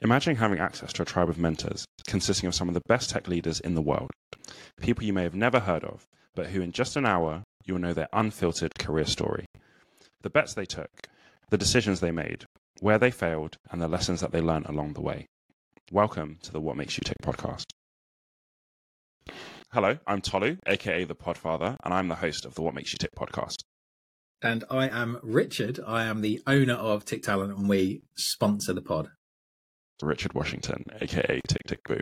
Imagine having access to a tribe of mentors consisting of some of the best tech leaders in the world, people you may have never heard of, but who in just an hour you'll know their unfiltered career story. The bets they took, the decisions they made, where they failed, and the lessons that they learned along the way. Welcome to the What Makes You Tick podcast. Hello, I'm Tolu, aka the Podfather, and I'm the host of the What Makes You Tick podcast. And I am Richard. I am the owner of Tick Talent, and we sponsor the pod. Richard Washington, aka Tick Tick Boo.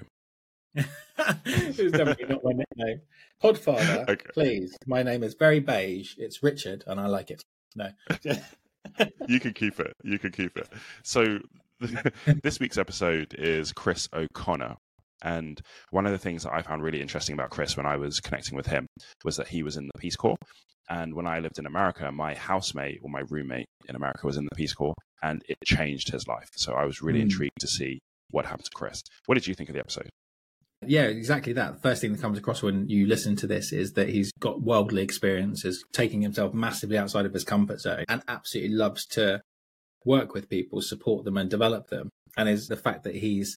it was definitely not my nickname. Podfather, okay. please. My name is very beige. It's Richard, and I like it. No. you can keep it. You can keep it. So, this week's episode is Chris O'Connor. And one of the things that I found really interesting about Chris when I was connecting with him was that he was in the Peace Corps. And when I lived in America, my housemate or my roommate in America was in the Peace Corps and it changed his life. So I was really mm. intrigued to see what happened to Chris. What did you think of the episode? Yeah, exactly that. The first thing that comes across when you listen to this is that he's got worldly experiences, taking himself massively outside of his comfort zone, and absolutely loves to work with people, support them, and develop them. And is the fact that he's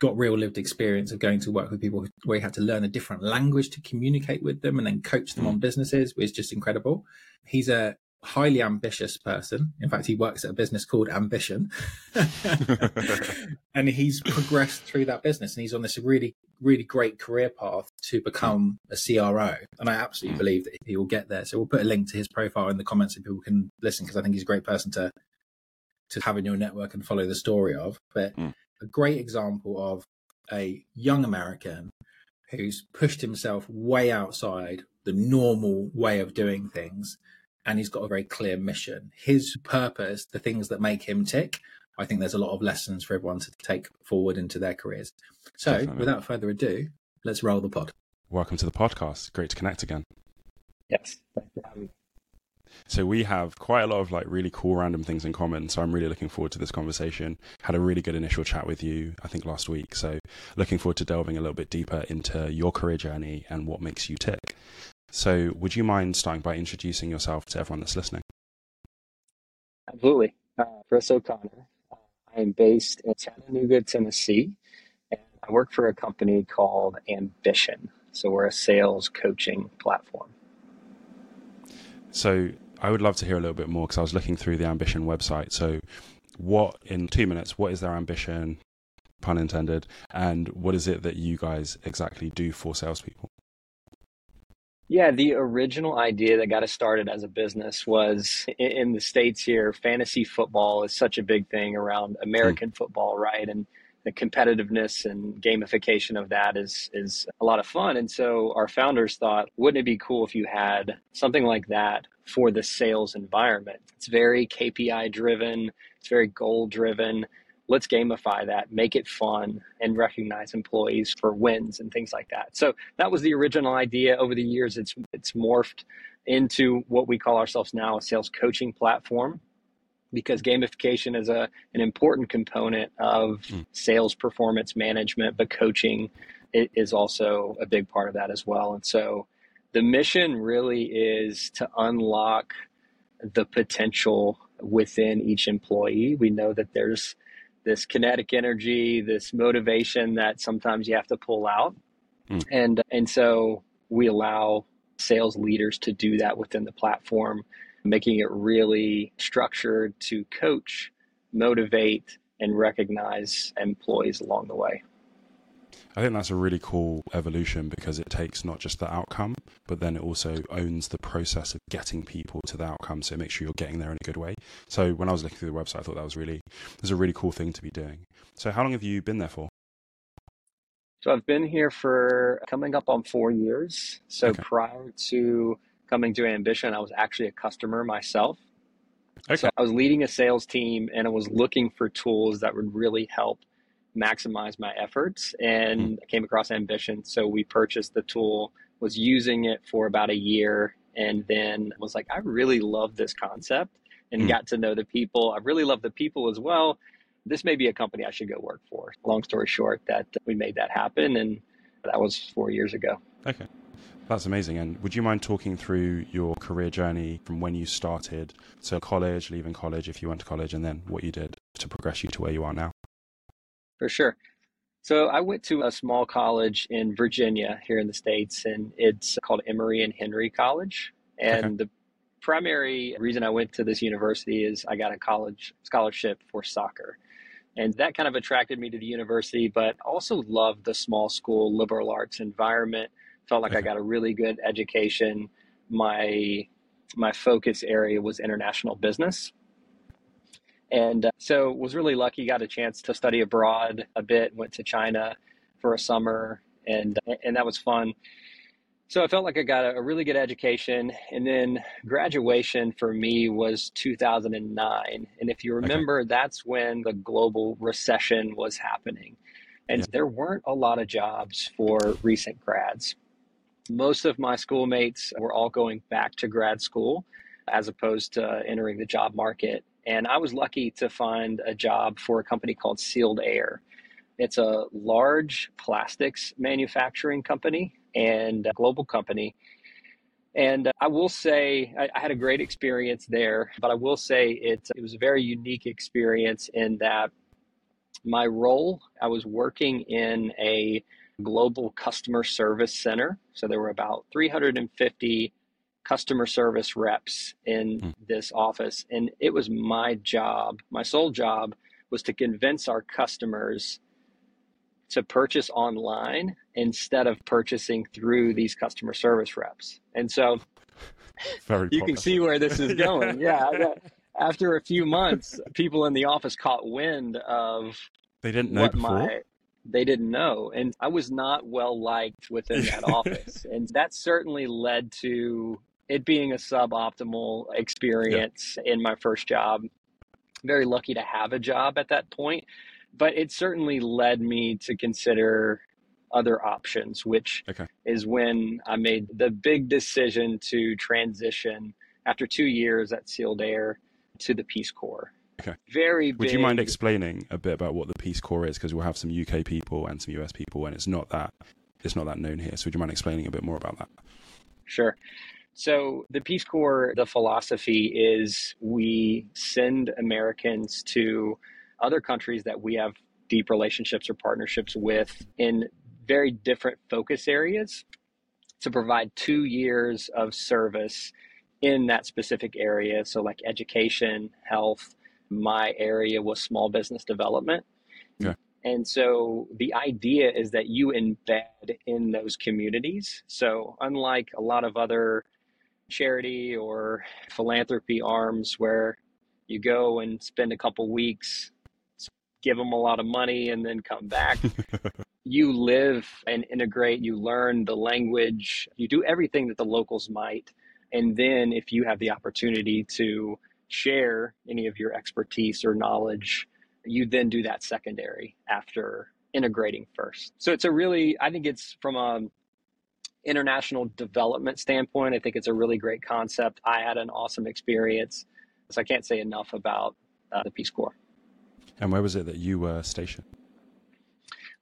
got real lived experience of going to work with people where he had to learn a different language to communicate with them and then coach them on mm. businesses is just incredible. He's a highly ambitious person. In fact, he works at a business called Ambition. and he's progressed through that business and he's on this really, really great career path to become a CRO. And I absolutely mm. believe that he will get there. So we'll put a link to his profile in the comments so people can listen because I think he's a great person to to have in your network and follow the story of. But mm. A great example of a young American who's pushed himself way outside the normal way of doing things and he's got a very clear mission. His purpose, the things that make him tick, I think there's a lot of lessons for everyone to take forward into their careers. So, Definitely. without further ado, let's roll the pod. Welcome to the podcast. Great to connect again. Yes. So we have quite a lot of like really cool random things in common. So I'm really looking forward to this conversation. Had a really good initial chat with you, I think last week. So looking forward to delving a little bit deeper into your career journey and what makes you tick. So, would you mind starting by introducing yourself to everyone that's listening? Absolutely. Uh, Chris O'Connor. Uh, I am based in Chattanooga, Tennessee, and I work for a company called Ambition. So, we're a sales coaching platform. So, I would love to hear a little bit more because I was looking through the Ambition website. So, what in two minutes, what is their ambition, pun intended, and what is it that you guys exactly do for salespeople? Yeah, the original idea that got us started as a business was in the States here, fantasy football is such a big thing around American mm. football, right? And the competitiveness and gamification of that is is a lot of fun. And so our founders thought, wouldn't it be cool if you had something like that for the sales environment? It's very KPI driven, it's very goal driven let's gamify that, make it fun, and recognize employees for wins and things like that. So that was the original idea. Over the years, it's it's morphed into what we call ourselves now a sales coaching platform because gamification is a an important component of mm. sales performance management, but coaching is also a big part of that as well. And so the mission really is to unlock the potential within each employee. We know that there's this kinetic energy, this motivation that sometimes you have to pull out. Mm. And and so we allow sales leaders to do that within the platform, making it really structured to coach, motivate, and recognize employees along the way. I think that's a really cool evolution because it takes not just the outcome, but then it also owns the process of getting people to the outcome. So make sure you're getting there in a good way. So when I was looking through the website, I thought that was really was a really cool thing to be doing. So how long have you been there for? So I've been here for coming up on four years. So okay. prior to coming to Ambition, I was actually a customer myself. Okay. So I was leading a sales team and I was looking for tools that would really help maximize my efforts and mm. Came across Ambition. So we purchased the tool, was using it for about a year, and then was like, I really love this concept and mm. got to know the people. I really love the people as well. This may be a company I should go work for. Long story short, that we made that happen, and that was four years ago. Okay. That's amazing. And would you mind talking through your career journey from when you started, so college, leaving college, if you went to college, and then what you did to progress you to where you are now? For sure. So I went to a small college in Virginia here in the States, and it's called Emory and Henry College. And okay. the primary reason I went to this university is I got a college scholarship for soccer. And that kind of attracted me to the university, but also loved the small school liberal arts environment. Felt like I got a really good education. My my focus area was international business. And uh, so was really lucky, got a chance to study abroad a bit, went to China for a summer and and that was fun. So I felt like I got a, a really good education. And then graduation for me was 2009. And if you remember, okay. that's when the global recession was happening. And yeah. there weren't a lot of jobs for recent grads. Most of my schoolmates were all going back to grad school as opposed to entering the job market. And I was lucky to find a job for a company called Sealed Air. It's a large plastics manufacturing company and global company. And uh, I will say I, I, had a great experience there, but I will say it, it was a very unique experience in that my role, I was working in a global customer service center. So there were about 350 customer service reps in mm. this office. And it was my job, my sole job was to convince our customers to purchase online instead of purchasing through these customer service reps. And so Very you can see where this is going. yeah. yeah. After a few months, people in the office caught wind of they didn't know before. My, they didn't know. And I was not well liked within that office. And that certainly led to it being a suboptimal experience yeah. in my first job. Very lucky to have a job at that point, but it certainly led me to consider other options, which okay. is when I made the big decision to transition after two years at Sealed Air to the Peace Corps. Okay. Very Would you mind explaining a bit about what the Peace Corps is? Because we'll have some UK people and some US people, and it's not that it's not that known here. So would you mind explaining a bit more about that? Sure. So the Peace Corps, the philosophy is we send Americans to other countries that we have deep relationships or partnerships with in very different focus areas to provide two years of service in that specific area. So, like education, health, my area was small business development. Yeah. And so the idea is that you embed in those communities. So, unlike a lot of other charity or philanthropy arms where you go and spend a couple weeks, give them a lot of money, and then come back, you live and integrate, you learn the language, you do everything that the locals might. And then, if you have the opportunity to share any of your expertise or knowledge, you then do that secondary after integrating first. So it's a really, I think it's from a international development standpoint, I think it's a really great concept. I had an awesome experience. So I can't say enough about uh, the Peace Corps. And where was it that you were stationed?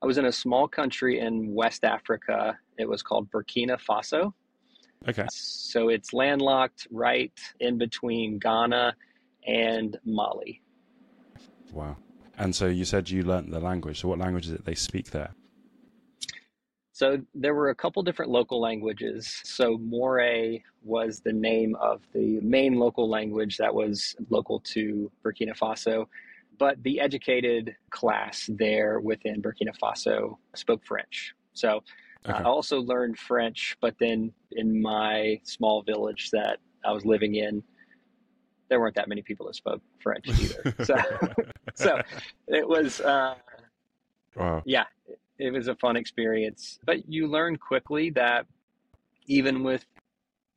I was in a small country in West Africa. It was called Burkina Faso. Okay. So it's landlocked right in between Ghana and Mali. Wow. And so you said you learned the language. So what language is it they speak there? So there were a couple different local languages. So Mooré was the name of the main local language that was local to Burkina Faso. But the educated class there within Burkina Faso spoke French. So Okay. I also learned French, but then in my small village that I was living in, there weren't that many people that spoke French either. so, so it was, uh, wow. yeah, it was a fun experience. But you learn quickly that even with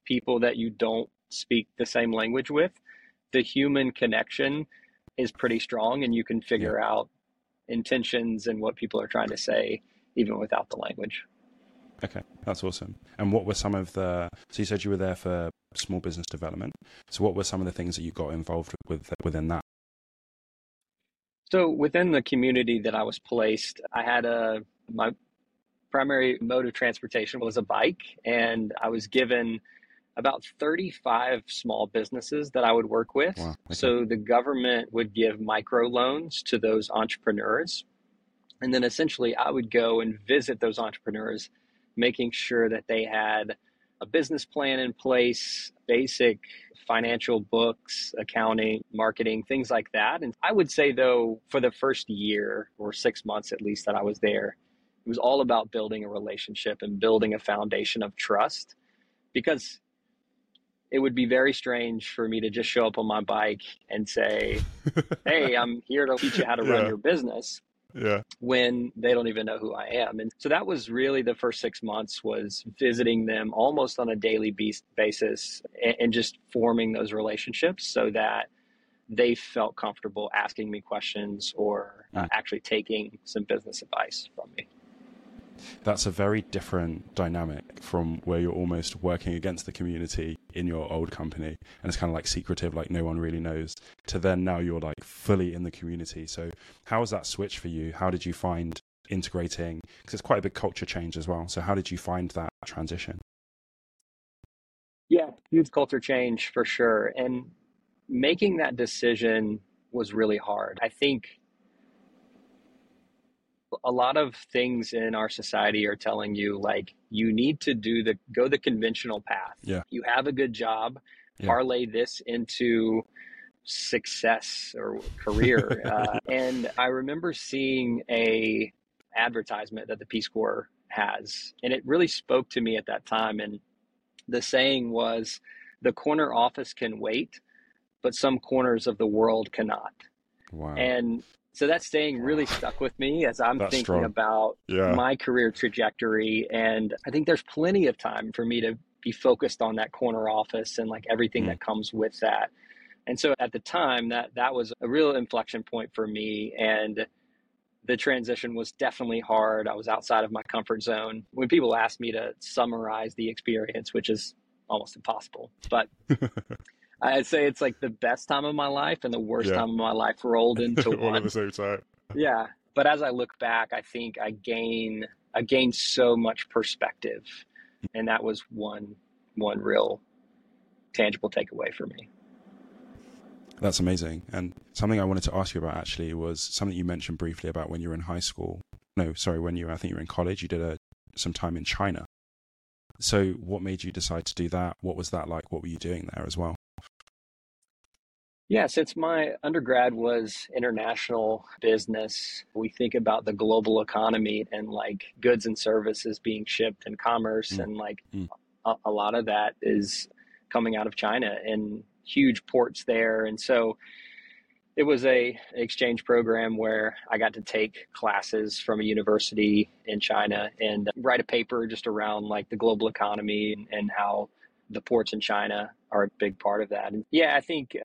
people that you don't speak the same language with, the human connection is pretty strong, and you can figure yeah. out intentions and what people are trying to say even without the language. Okay, that's awesome. And what were some of the? So you said you were there for small business development. So what were some of the things that you got involved with within that? So within the community that I was placed, I had a my primary mode of transportation was a bike, and I was given about 35 small businesses that I would work with. Wow, okay. So the government would give micro loans to those entrepreneurs And then essentially, I would go and visit those entrepreneurs, making sure that they had a business plan in place, basic financial books, accounting, marketing, things like that. And I would say, though, for the first year or six months at least that I was there, it was all about building a relationship and building a foundation of trust because it would be very strange for me to just show up on my bike and say, Hey, I'm here to teach you how to run your business yeah. when they don't even know who i am. And so that was really the first six months was visiting them almost on a daily basis and just forming those relationships so that they felt comfortable asking me questions or uh, actually taking some business advice from me that's a very different dynamic from where you're almost working against the community in your old company. And it's kind of like secretive like no one really knows. To then now you're like fully in the community. So how was that switch for you? How did you find integrating? Because it's quite a big culture change as well. So how did you find that transition? Yeah huge culture change for sure. And making that decision was really hard. I think a lot of things in our society are telling you like you need to do the go the conventional path. Yeah. You have a good job, yeah. parlay this into success or career. uh, and I remember seeing a advertisement that the Peace Corps has, and it really spoke to me at that time. And the saying was, "The corner office can wait, but some corners of the world cannot." Wow. And so that saying really stuck with me as I'm That's thinking strong. about yeah. my career trajectory. And I think there's plenty of time for me to be focused on that corner office and like everything mm. that comes with that. And so at the time that that was a real inflection point for me and the transition was definitely hard. I was outside of my comfort zone. When people ask me to summarize the experience, which is almost impossible, but I'd say it's like the best time of my life and the worst yeah. time of my life rolled into one. one at the same time. Yeah, but as I look back, I think I gain I gained so much perspective, and that was one one real tangible takeaway for me. That's amazing. And something I wanted to ask you about actually was something you mentioned briefly about when you were in high school. No, sorry, when you were, I think you were in college, you did a, some time in China. So, what made you decide to do that? What was that like? What were you doing there as well? Yeah, since my undergrad was international business, we think about the global economy and like goods and services being shipped and commerce, mm. and like mm. a, a, lot of that is coming out of China and huge ports there. And so it was a exchange program where I got to take classes from a university in China and write a paper just around like the global economy and, and how the ports in China are a big part of that. And yeah, I think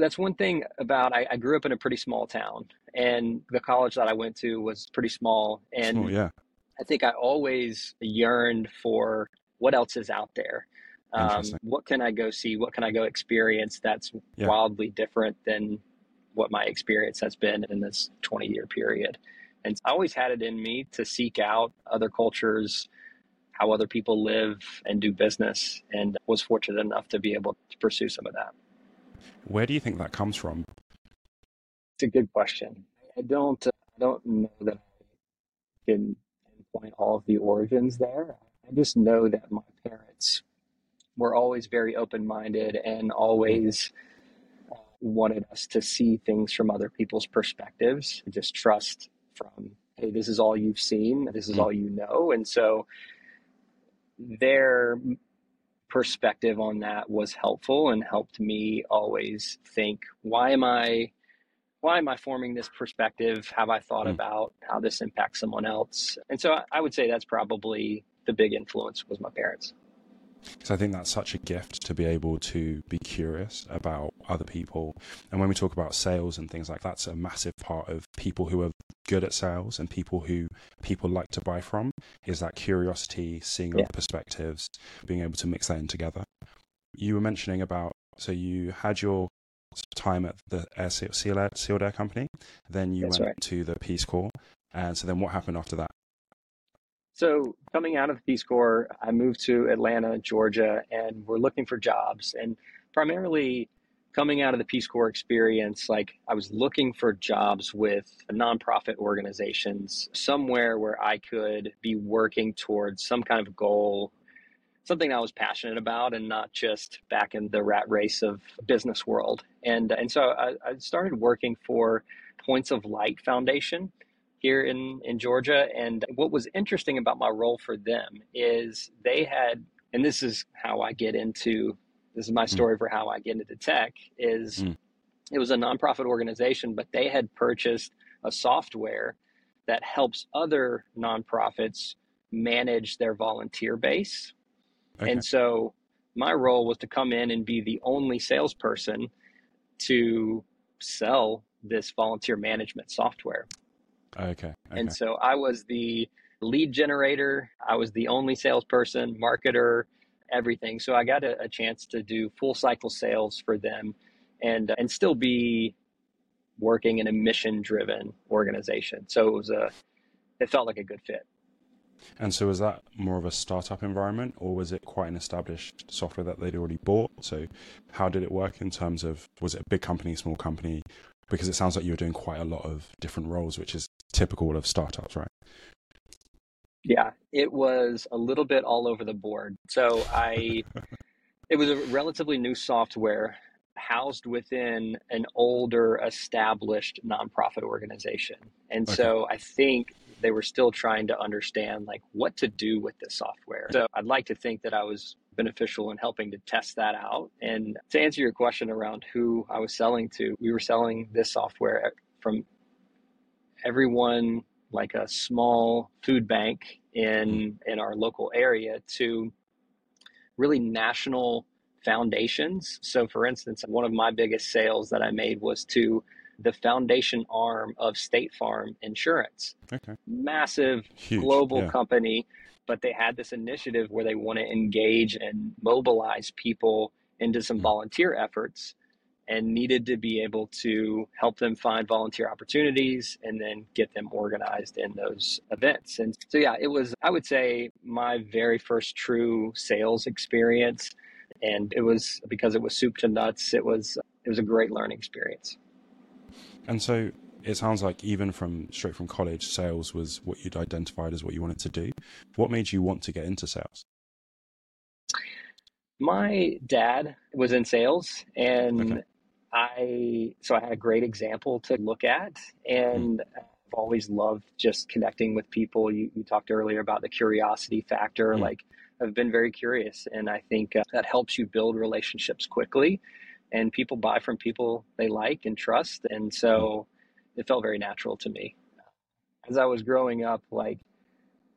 that's one thing about I, I, grew up in a pretty small town, and the college that I went to was pretty small. And oh, yeah, I think I always yearned for what else is out there. Um, what can I go see? What can I go experience that's yeah. wildly different than what my experience has been in this 20 year period? And I always had it in me to seek out other cultures, how other people live and do business, and was fortunate enough to be able to pursue some of that. Where do you think that comes from? It's a good question. I don't. Uh, I don't know that I can pinpoint all of the origins there. I just know that my parents were always very open-minded and always uh, wanted us to see things from other people's perspectives. Just trust from, hey, this is all you've seen, this is mm-hmm. all you know, and so their perspective on that was helpful and helped me always think why am i why am i forming this perspective? Have i thought mm. about how this impacts someone else? And so I, would say that's probably the big influence was my parents so I think that's such a gift to be able to be curious about other people. And when we talk about sales and things like that, that's a massive part of people who are good at sales and people who people like to buy from is that curiosity, seeing yeah. other perspectives, being able to mix that in together. You were mentioning about so you had your time at the Air Sealed Air, Sealed Air Company, then you That's went right. to the Peace Corps, and so then what happened after that? So coming out of the Peace Corps, I moved to Atlanta, Georgia, and we're looking for jobs and primarily coming out of the Peace Corps experience, like I was looking for jobs with nonprofit organizations, somewhere where I could be working towards some kind of goal, something I was passionate about, and not just back in the rat race of business world. And and so I, I started working for Points of Light Foundation here in in Georgia. And what was interesting about my role for them is they had, and this is how I get into this is my hmm. story mm. for how I get into tech is mm. it was a nonprofit organization, but they had purchased a software that helps other nonprofits manage their volunteer base. Okay. And so my role was to come in and be the only salesperson to sell this volunteer management software. Okay. okay. And so I was the lead generator, I was the only salesperson, marketer, everything. So I got a, a chance to do full cycle sales for them and and still be working in a mission driven organization. So it was a it felt like a good fit. And so was that more of a startup environment or was it quite an established software that they'd already bought? So how did it work in terms of was it a big company, small company? Because it sounds like you were doing quite a lot of different roles, which is typical of startups, right? Yeah, it was a little bit all over the board. So I, it was a relatively new software housed within an older established nonprofit organization. And okay. so I think they were still trying to understand like what to do with this software. So I'd like to think that I was beneficial in helping to test that out. And to answer your question around who I was selling to, we were selling this software from everyone like a small food bank in in our local area to really national foundations. So for instance, one of my biggest sales that I made was to the foundation arm of State Farm Insurance. Okay. Massive Huge, global yeah. company, but they had this initiative where they want to engage and mobilize people into some mm. volunteer efforts and needed to be able to help them find volunteer opportunities and then get them organized in those events. And so, yeah, it was, I would say, my very first true sales experience. And it was because it was soup to nuts, it was, it was a great learning experience. And so it sounds like even from straight from college, sales was what you'd identified as what you wanted to do. What made you want to get into sales? My dad was in sales and okay. I so I had a great example to look at, and I've always loved just connecting with people. You, you talked earlier about the curiosity factor. Mm. Like I've been very curious, and I think uh, that helps you build relationships quickly. And people buy from people they like and trust, and so mm. it felt very natural to me. As I was growing up, like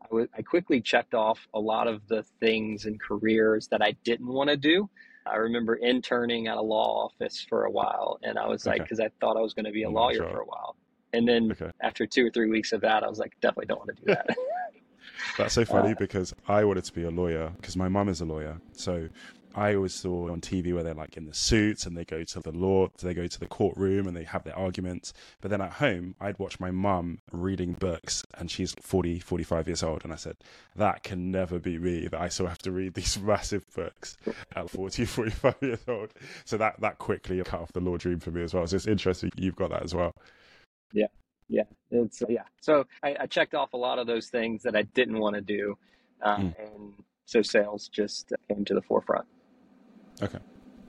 I, w- I quickly checked off a lot of the things and careers that I didn't want to do I remember interning at a law office for a while, and I was like, because I thought I was going to be a lawyer for a while. And then okay. after two or three weeks of that, I was like, definitely don't want to do that. That's so funny uh, because I wanted to be a lawyer because my mum is a lawyer. So I always saw on TV where they're like in the suits and they go to the law, they go to the courtroom and they have their arguments. But then at home, I'd watch my mum reading books and she's 40, 45 years old. And I said, that can never be me that I still have to read these massive books at 40, 45 years old. So that, that quickly cut off the law dream for me as well. So it's interesting you've got that as well. Yeah. Yeah. It's, uh, yeah. So I, I, checked off a lot of those things that I didn't want to do. Um, mm. And so sales just came to the forefront. Okay.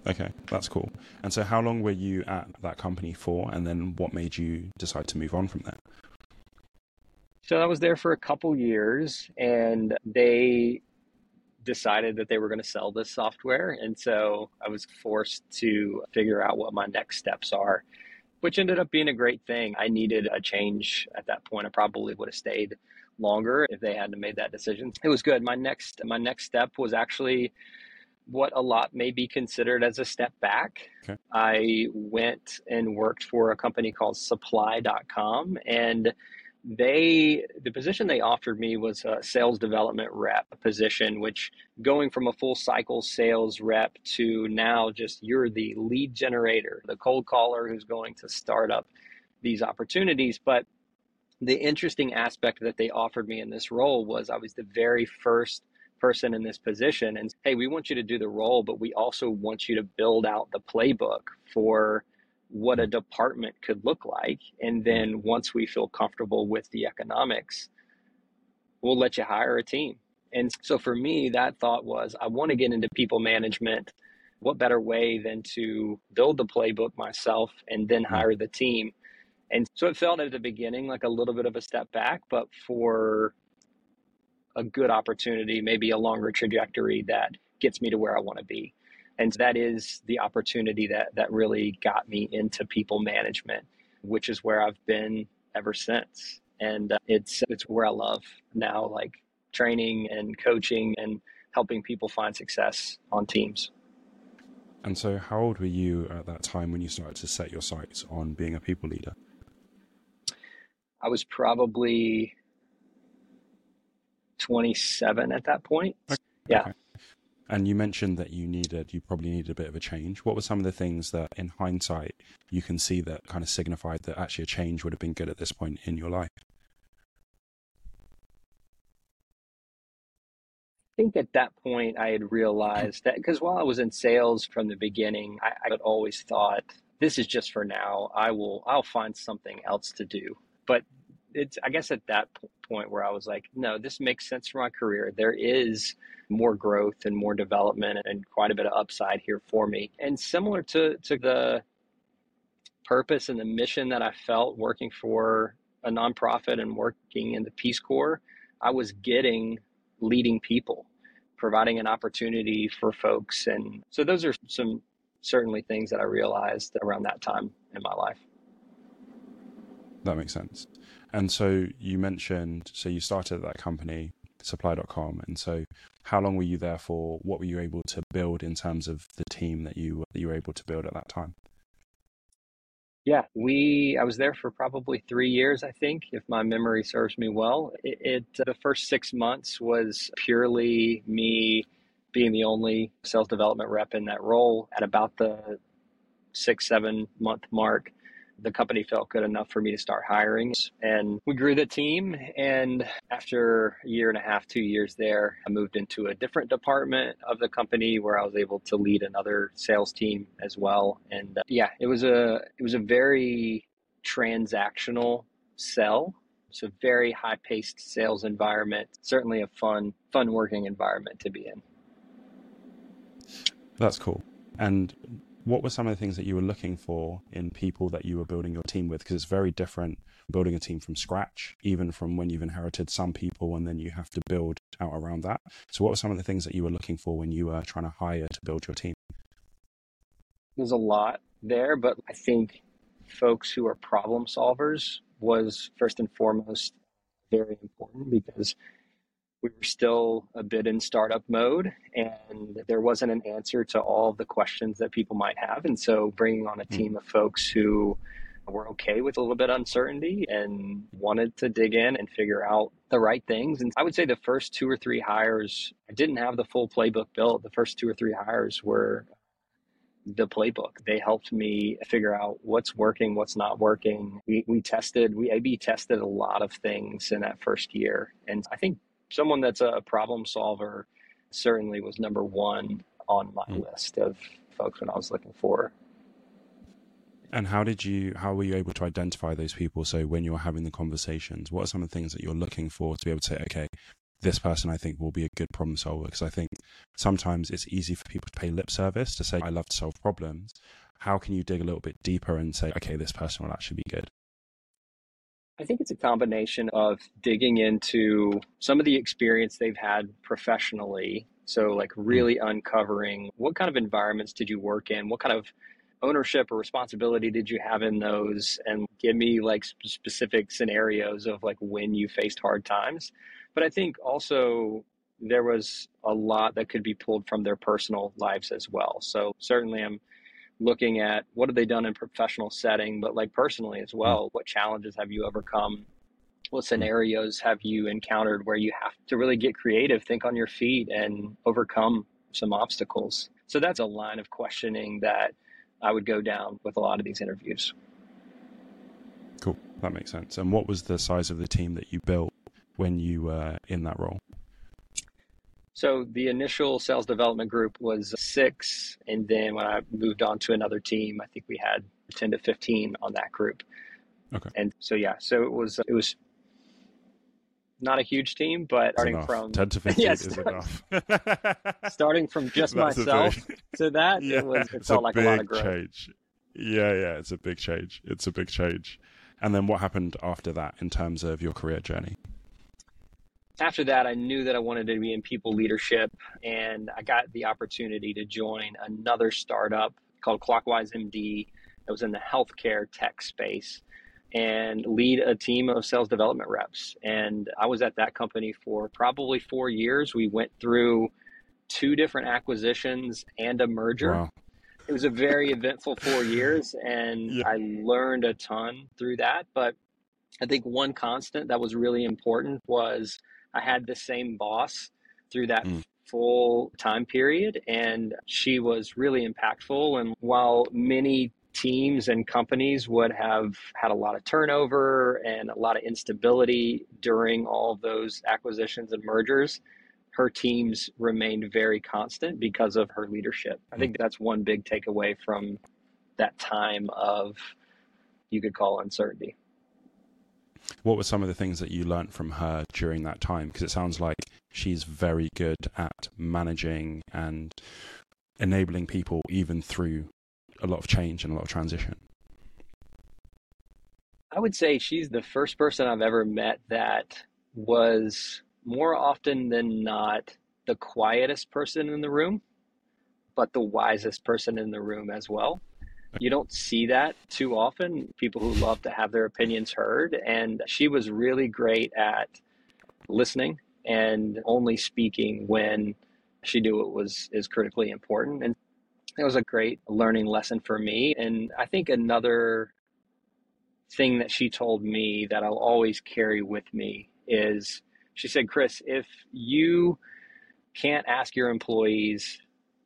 Okay, that's cool. And so, how long were you at that company for, and then what made you decide to move on from there? So I was there for a couple years, and they decided that they were going to sell this software, and so I was forced to figure out what my next steps are, which ended up being a great thing. I needed a change at that point. I probably would have stayed longer if they hadn't made that decision. It was good. My next my next step was actually what a lot may be considered as a step back. Okay. I went and worked for a company called supply.com and they the position they offered me was a sales development rep position which going from a full cycle sales rep to now just you're the lead generator the cold caller who's going to start up these opportunities but the interesting aspect that they offered me in this role was I was the very first person in this position and hey we want you to do the role but we also want you to build out the playbook for what a hmm. department could look like. And hmm. then once we feel comfortable with the economics we'll let you hire a team. And so for me that thought was i want to get into people management. What better way than to build the playbook myself and then hmm. hire the team? And so it felt at the beginning like a little bit of a step back but for a good opportunity, maybe a longer trajectory that gets me to where I want to be. And that is the opportunity that that really got me into people management, which is where I've been ever since. And uh, it's it's where I love now, like training and coaching and helping people find success on teams. And so, how old were you at that time when you started to set your sights on being a people leader? I was probably 27 at that point. Okay. Yeah. And you mentioned that you needed, you probably needed a bit of a change. What were some of the things that, in hindsight, you can see that kind of signified that actually a change would have been good at this point in your life? I think at that point I had realized that because while I was in sales from the beginning, I, I had always thought this is just for now. I will, I'll find something else to do. But it's I guess at that point where I was like, no, this makes sense for my career. There is more growth and more development and quite a bit of upside here for me. And similar to to the purpose and the mission that I felt working for a nonprofit and working in the Peace Corps, I was getting leading people, providing an opportunity for folks. And so those are some certainly things that I realized around that time in my life. That makes sense. And so you mentioned, so you started that company, supply.com. And so how long were you there for? What were you able to build in terms of the team that you, that you were able to build at that time? Yeah, we, I was there for probably three years, I think, if my memory serves me well. It, it the first six months was purely me being the only sales development rep in that role at about the six, seven month mark the company felt good enough for me to start hiring. And we grew the team. And after a year and a half, two years there, I moved into a different department of the company where I was able to lead another sales team as well. And uh, yeah, it was a it was a very transactional sell. It's a very high paced sales environment. Certainly a fun, fun working environment to be in. That's cool. And what were some of the things that you were looking for in people that you were building your team with? Because it's very different building a team from scratch, even from when you've inherited some people and then you have to build out around that. So, what were some of the things that you were looking for when you were trying to hire to build your team? There's a lot there, but I think folks who are problem solvers was first and foremost very important because we were still a bit in startup mode and there wasn't an answer to all the questions that people might have and so bringing on a hmm. team of folks who were okay with a little bit of uncertainty and wanted to dig in and figure out the right things and i would say the first two or three hires i didn't have the full playbook built the first two or three hires were the playbook. They helped me figure out what's working, what's not working. We, we tested, we A B tested a lot of things in that first year. And I think someone that's a problem solver certainly was number one on my mm. list of folks when I was looking for. And how did you, how were you able to identify those people? So when you're having the conversations, what are some of the things that you're looking for to be able to say, okay, this person I think will be a good problem solver? Because I think sometimes it's easy for people to pay lip service to say, I love to solve problems. How can you dig a little bit deeper and say, okay, this person will actually be good? I think it's a combination of digging into some of the experience they've had professionally. So, like, hmm. really uncovering what kind of environments did you work in? What kind of ownership or responsibility did you have in those? And give me like specific scenarios of like when you faced hard times. But I think also there was a lot that could be pulled from their personal lives as well. So, certainly, I'm looking at what have they done in professional setting, but like personally as hmm. well. What challenges have you overcome? What hmm. scenarios have you encountered where you have to really get creative, think on your feet, and overcome some obstacles? So that's a line of questioning that I would go down with a lot of these interviews. Cool. That makes sense. And what was the size of the team that you built when you were in that role? So the initial sales development group was six, and then when I moved on to another team, I think we had ten to fifteen on that group. Okay. And so yeah, so it was it was not a huge team, but starting enough. from 10 to 15 Yes. is enough. starting from just That's myself to that, yeah, it was it felt a like a lot of growth. change. Yeah, yeah, it's a big change. It's a big change. And then what happened after that in terms of your career journey? After that, I knew that I wanted to be in people leadership, and I got the opportunity to join another startup called Clockwise MD that was in the healthcare tech space and lead a team of sales development reps. And I was at that company for probably four years. We went through two different acquisitions and a merger. Wow. It was a very eventful four years, and Yeah. I learned a ton through that. But I think one constant that was really important was I had the same boss through that Mm. full time period, and she was really impactful. And while many teams and companies would have had a lot of turnover and a lot of instability during all those acquisitions and mergers, her teams remained very constant because of her leadership. I think that's one big takeaway from that time of, you could call uncertainty. What were some of the things that you learned from her during that time? Because it sounds like she's very good at managing and enabling people even through a lot of change and a lot of transition. I would say she's the first person I've ever met that was more often than not the quietest person in the room, but the wisest person in the room as well. You don't see that too often, people who love to have their opinions heard. And she was really great at listening and only speaking when she knew it was is critically important. And it was a great learning lesson for me. And I think another thing that she told me that I'll always carry with me is she said, Chris, if you can't ask your employees,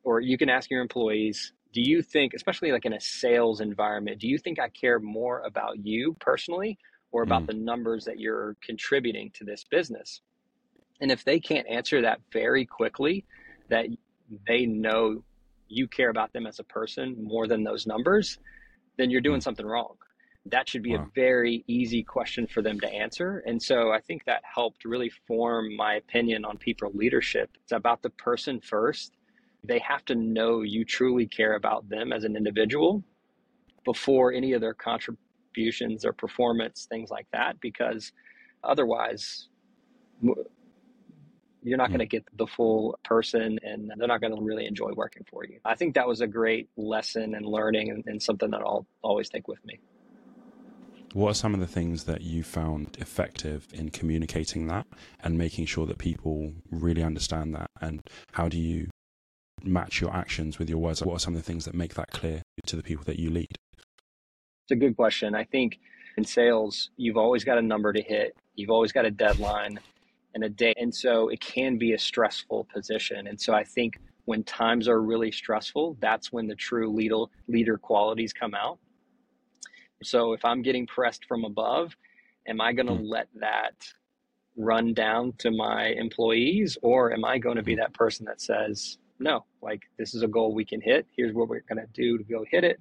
or you can ask your employees, do you think, especially like in a sales environment, do you think I care more about you personally or about Mm. the numbers that you're contributing to this business? And if they can't answer that very quickly, that they know you care about them as a person more than those numbers, then you're doing Mm. something wrong. That should be Wow. a very easy question for them to answer. And so I think that helped really form my opinion on people leadership. It's about the person first. They have to know you truly care about them as an individual before any of their contributions or performance, things like that, because otherwise, you're not Mm. going to get the full person and they're not going to really enjoy working for you. I think that was a great lesson and learning and, and something that I'll always take with me. What are some of the things that you found effective in communicating that and making sure that people really understand that? And how do you match your actions with your words? What are some of the things that make that clear to the people that you lead? It's a good question. I think in sales, you've always got a number to hit, you've always got a deadline and a date. And so it can be a stressful position. And so I think when times are really stressful, that's when the true leader, leader qualities come out. So if I'm getting pressed from above, am I going to Mm. let that run down to my employees or am I going to be that person that says, no, like this is a goal we can hit. Here's what we're going to do to go hit it.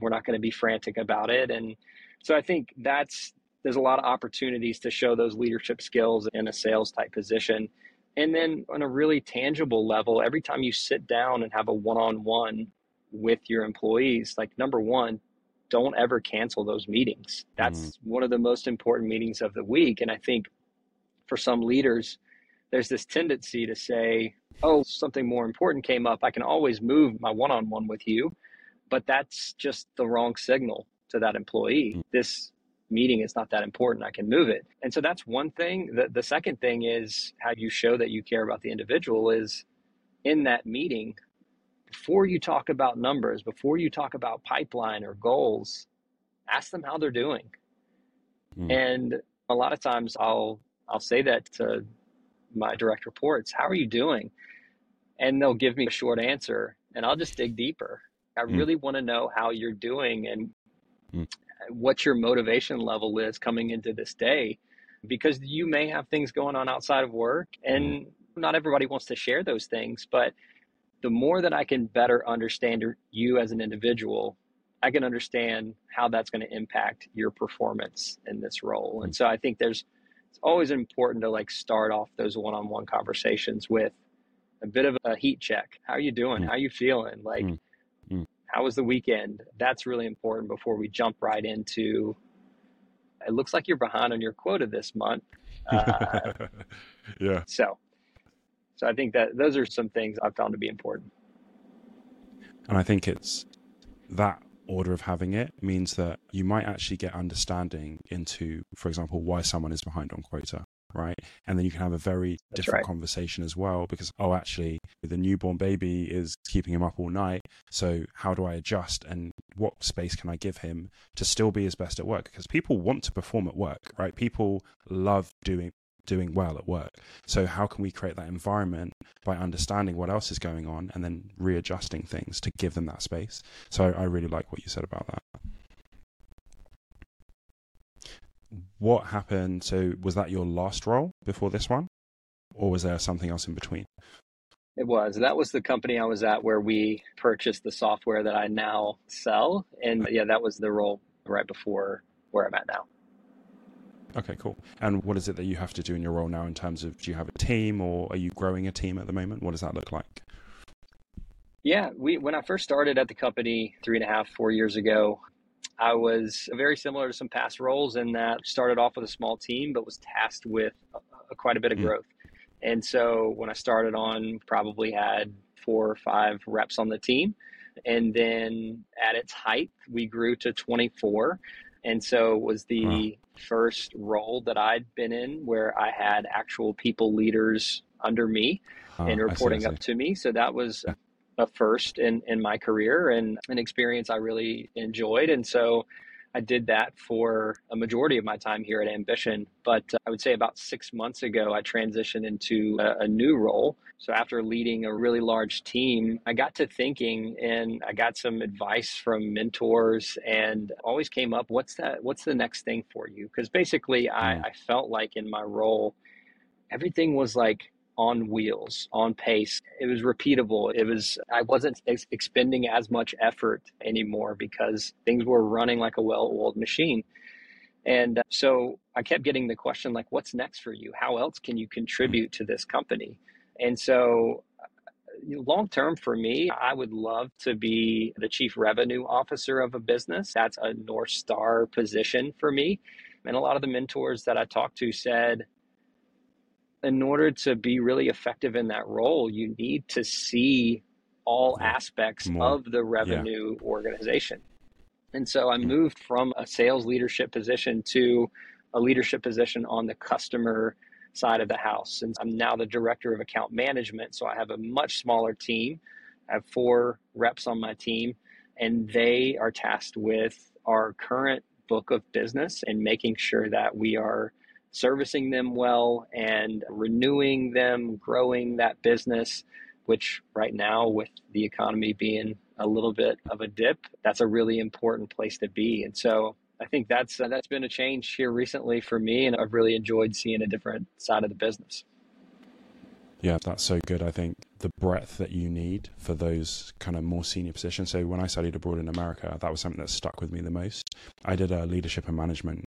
We're not going to be frantic about it. And so I think that's, there's a lot of opportunities to show those leadership skills in a sales type position. And then on a really tangible level, every time you sit down and have a one on one with your employees, like number one, don't ever cancel those meetings. That's mm. one of the most important meetings of the week. And I think for some leaders, there's this tendency to say, oh, something more important came up. I can always move my one on one with you. But that's just the wrong signal to that employee. Mm. This meeting is not that important. I can move it. And so that's one thing. The, the second thing is how you show that you care about the individual is in that meeting, before you talk about numbers, before you talk about pipeline or goals, ask them how they're doing. Mm. And a lot of times I'll I'll say that to my direct reports, how are you doing? And they'll give me a short answer and I'll just dig deeper. I Mm. really want to know how you're doing and Mm. what your motivation level is coming into this day because you may have things going on outside of work and Not everybody wants to share those things, but the more that I can better understand you as an individual, I can understand how that's going to impact your performance in this role. And so I think there's it's always important to like start off those one-on-one conversations with a bit of a heat check. How are you doing? Mm. How are you feeling? Like mm. Mm. how was the weekend? That's really important before we jump right into it looks like you're behind on your quota this month. Uh, yeah. So so I think that those are some things I've found to be important. And I think it's that order of having it means that you might actually get understanding into, for example, why someone is behind on quota, right? And then you can have a very That's different right. conversation as well because, oh, actually, the newborn baby is keeping him up all night. So, how do I adjust and what space can I give him to still be his best at work? Because people want to perform at work, right? People love doing doing well at work. So, how can we create that environment by understanding what else is going on and then readjusting things to give them that space? So, I really like what you said about that. What happened? So, was that your last role before this one, or was there something else in between? It was. That was the company I was at where we purchased the software that I now sell. And yeah, that was the role right before where I'm at now. Okay, cool. And what is it that you have to do in your role now in terms of do you have a team or are you growing a team at the moment? What does that look like? Yeah, we when I first started at the company three and a half, four years ago, I was very similar to some past roles in that started off with a small team, but was tasked with a, a, quite a bit of mm. growth. And so when I started on, probably had four or five reps on the team. And then at its height, we grew to 24 and so was the wow. first role that I'd been in where I had actual people leaders under me oh, and reporting see, up to me. So that was a first in, in my career and an experience I really enjoyed. And so I did that for a majority of my time here at Ambition. But uh, I would say about six months ago, I transitioned into a, a, new role. So after leading a really large team, I got to thinking and I got some advice from mentors and always came up, what's that? What's the next thing for you? Because basically, I, I felt like in my role, everything was like on wheels, on pace. It was repeatable. It was, I wasn't ex- expending as much effort anymore because things were running like a well oiled machine. And uh, so I kept getting the question, like, what's next for you? How else can you contribute to this company? And so, uh, long term for me, I would love to be the chief revenue officer of a business. That's a North Star position for me. And a lot of the mentors that I talked to said, in order to be really effective in that role, you need to see all aspects More. of the revenue yeah. organization. And so I hmm. moved from a sales leadership position to a leadership position on the customer side of the house. And I'm now the director of account management. So I have a much smaller team. I have four reps on my team, and they are tasked with our current book of business and making sure that we are servicing them well and renewing them, growing that business, which right now, with the economy being a little bit of a dip, that's a really important place to be. And so I think that's uh, that's been a change here recently for me, and I've really enjoyed seeing a different side of the business. Yeah, that's so good. I think the breadth that you need for those kind of more senior positions. So when I studied abroad in America, that was something that stuck with me the most. I did a leadership and management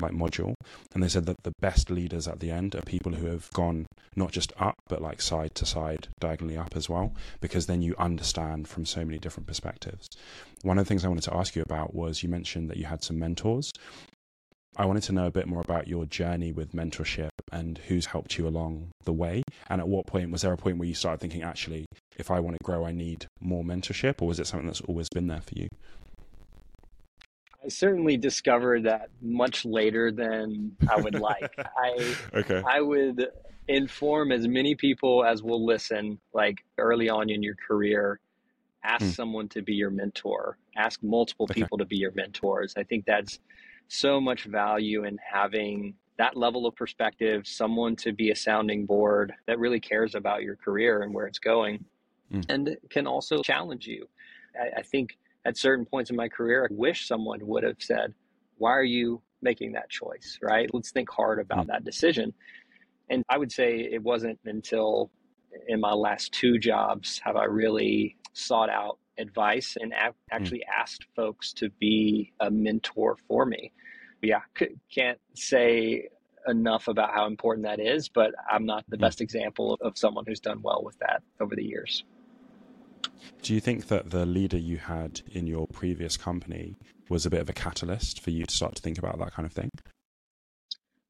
like module and they said that the best leaders at the end are people who have gone not just up but like side to side diagonally up as well because then you understand from so many different perspectives one of the things i wanted to ask you about was you mentioned that you had some mentors I wanted to know a bit more about your journey with mentorship and who's helped you along the way. And at what point was there a point where you started thinking, actually, if I want to grow, I need more mentorship, or was it something that's always been there for you? I certainly discovered that much later than I would like. I okay. I would inform as many people as will listen, like early on in your career. Ask hmm. someone to be your mentor. Ask multiple okay. people to be your mentors. I think that's so much value in having that level of perspective, someone to be a sounding board that really cares about your career and where it's going, mm. and can also challenge you. I, I think at certain points in my career, I wish someone would have said, Why are you making that choice? Right? Let's think hard about mm. that decision. And I would say it wasn't until in my last two jobs have I really sought out advice and actually mm. asked folks to be a mentor for me. Yeah, c- can't say enough about how important that is, but I'm not the mm. best example of someone who's done well with that over the years. Do you think that the leader you had in your previous company was a bit of a catalyst for you to start to think about that kind of thing?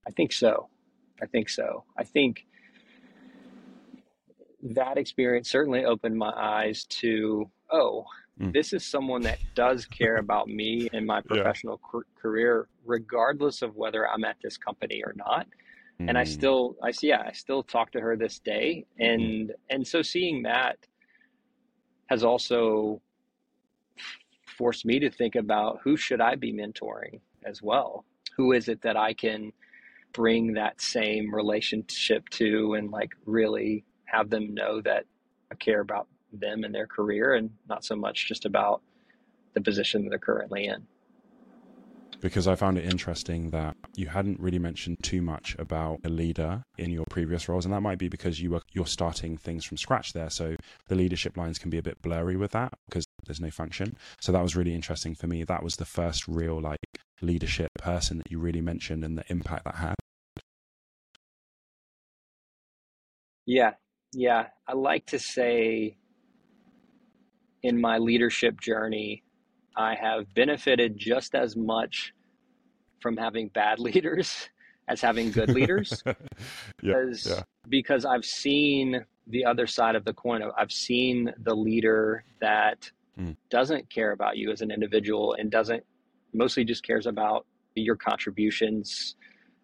I think so. I think so. I think that experience certainly opened my eyes to oh, mm. this is someone that does care about me and my professional yeah. career, regardless of whether I'm at this company or not. Mm. And I hmm. still, I see, yeah, I still talk to her this day, hmm. and mm. and so seeing that has also forced me to think about who should I be mentoring as well. Who is it that I can bring that same relationship to, and like really have them know that I care about them and their career and not so much just about the position that they're currently in. Because I found it interesting that you hadn't really mentioned too much about a leader in your previous roles, and that might be because you were you're starting things from scratch there. So the leadership lines can be a bit blurry with that because there's no function. So that was really interesting for me. That was the first real like leadership person that you really mentioned and the impact that had. Yeah, yeah. I like to say in my leadership journey, I have benefited just as much from having bad leaders as having good leaders. yeah, because, yeah. because I've seen the other side of the coin. I've seen the leader that mm. doesn't care about you as an individual and doesn't mostly just cares about your contributions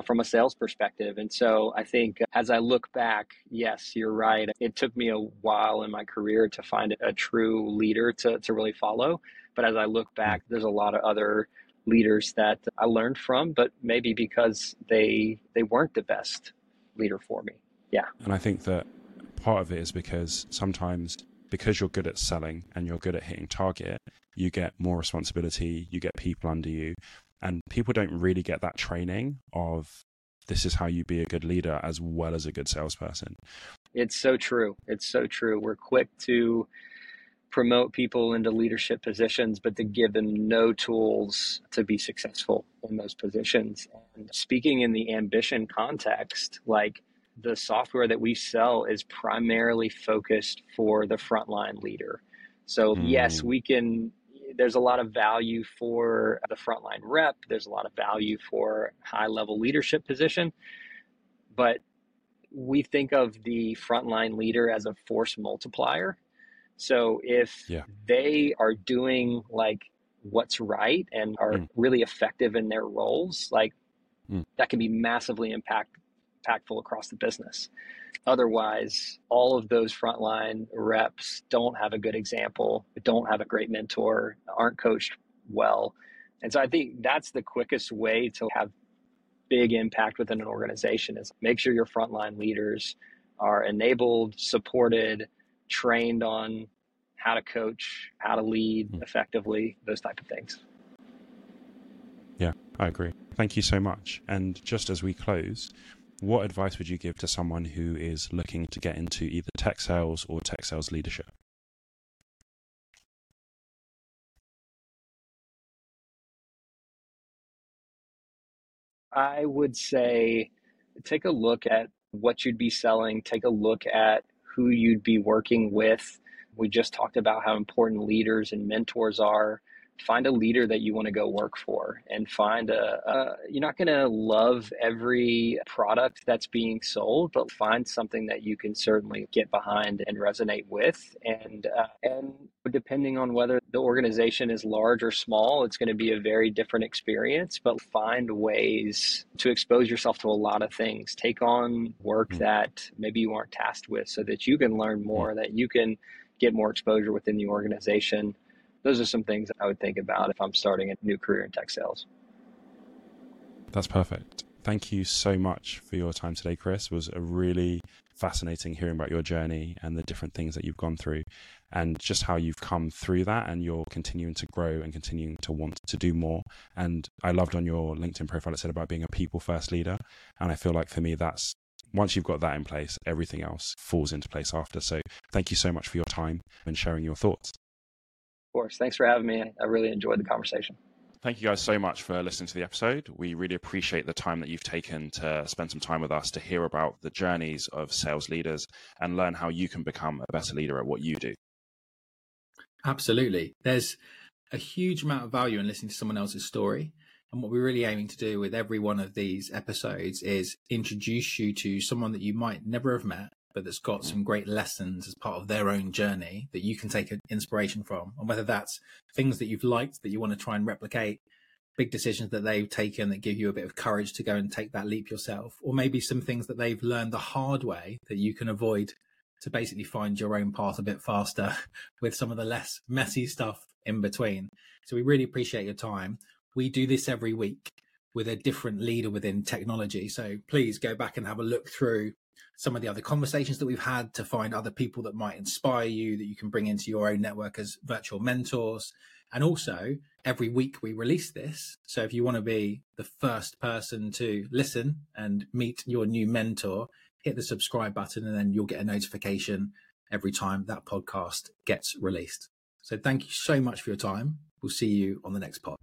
from a sales perspective. And so I think as I look back, yes, you're right. It took me a while in my career to find a true leader to, to really follow. But as I look hmm. back, there's a lot of other leaders that I learned from, but maybe because they they weren't the best leader for me. Yeah. And I think that part of it is because sometimes because you're good at selling and you're good at hitting target, you get more responsibility, you get people under you, and people don't really get that training of this is how you be a good leader as well as a good salesperson. It's so true. It's so true. We're quick to promote people into leadership positions, but to give them no tools to be successful in those positions. And speaking in the ambition context, like the software that we sell is primarily focused for the frontline leader. So, mm. yes, we can there's a lot of value for the frontline rep. There's a lot of value for high level leadership position. But we think of the frontline leader as a force multiplier. So if yeah. they are doing like what's right and are mm. really effective in their roles, like mm. that can be massively impact impactful across the business. Otherwise, all of those frontline reps don't have a good example, don't have a great mentor, aren't coached well. And so I think that's the quickest way to have big impact within an organization is make sure your frontline leaders are enabled, supported, trained on how to coach, how to lead hmm. effectively, those type of things. Yeah, I agree. Thank you so much. And just as we close, what advice would you give to someone who is looking to get into either tech sales or tech sales leadership? I would say take a look at what you'd be selling, take a look at who you'd be working with. We just talked about how important leaders and mentors are find a leader that you want to go work for and find a, a you're not going to love every product that's being sold but find something that you can certainly get behind and resonate with. And uh, and depending on whether the organization is large or small it's going to be a very different experience but find ways to expose yourself to a lot of things. Take on work mm-hmm. that maybe you aren't tasked with so that you can learn more that you can get more exposure within the organization those are some things I would think about if I'm starting a new career in tech sales. That's perfect. Thank you so much for your time today, Chris. It was a really fascinating hearing about your journey and the different things that you've gone through and just how you've come through that and you're continuing to grow and continuing to want to do more. And I loved on your LinkedIn profile it said about being a people first leader. And I feel like for me that's once you've got that in place, everything else falls into place after. So thank you so much for your time and sharing your thoughts. Of course. Thanks for having me. I really enjoyed the conversation. Thank you guys so much for listening to the episode. We really appreciate the time that you've taken to spend some time with us to hear about the journeys of sales leaders and learn how you can become a better leader at what you do. Absolutely. There's a huge amount of value in listening to someone else's story. And what we're really aiming to do with every one of these episodes is introduce you to someone that you might never have met, but that's got some great lessons as part of their own journey that you can take inspiration from. And whether that's things that you've liked that you want to try and replicate, big decisions that they've taken that give you a bit of courage to go and take that leap yourself, or maybe some things that they've learned the hard way that you can avoid to basically find your own path a bit faster with some of the less messy stuff in between. So we really appreciate your time we do this every week with a different leader within technology. So please go back and have a look through some of the other conversations that we've had to find other people that might inspire you that you can bring into your own network as virtual mentors. And also, every week we release this. So if you want to be the first person to listen and meet your new mentor, hit the subscribe button and then you'll get a notification every time that podcast gets released. So thank you so much for your time. We'll see you on the next pod.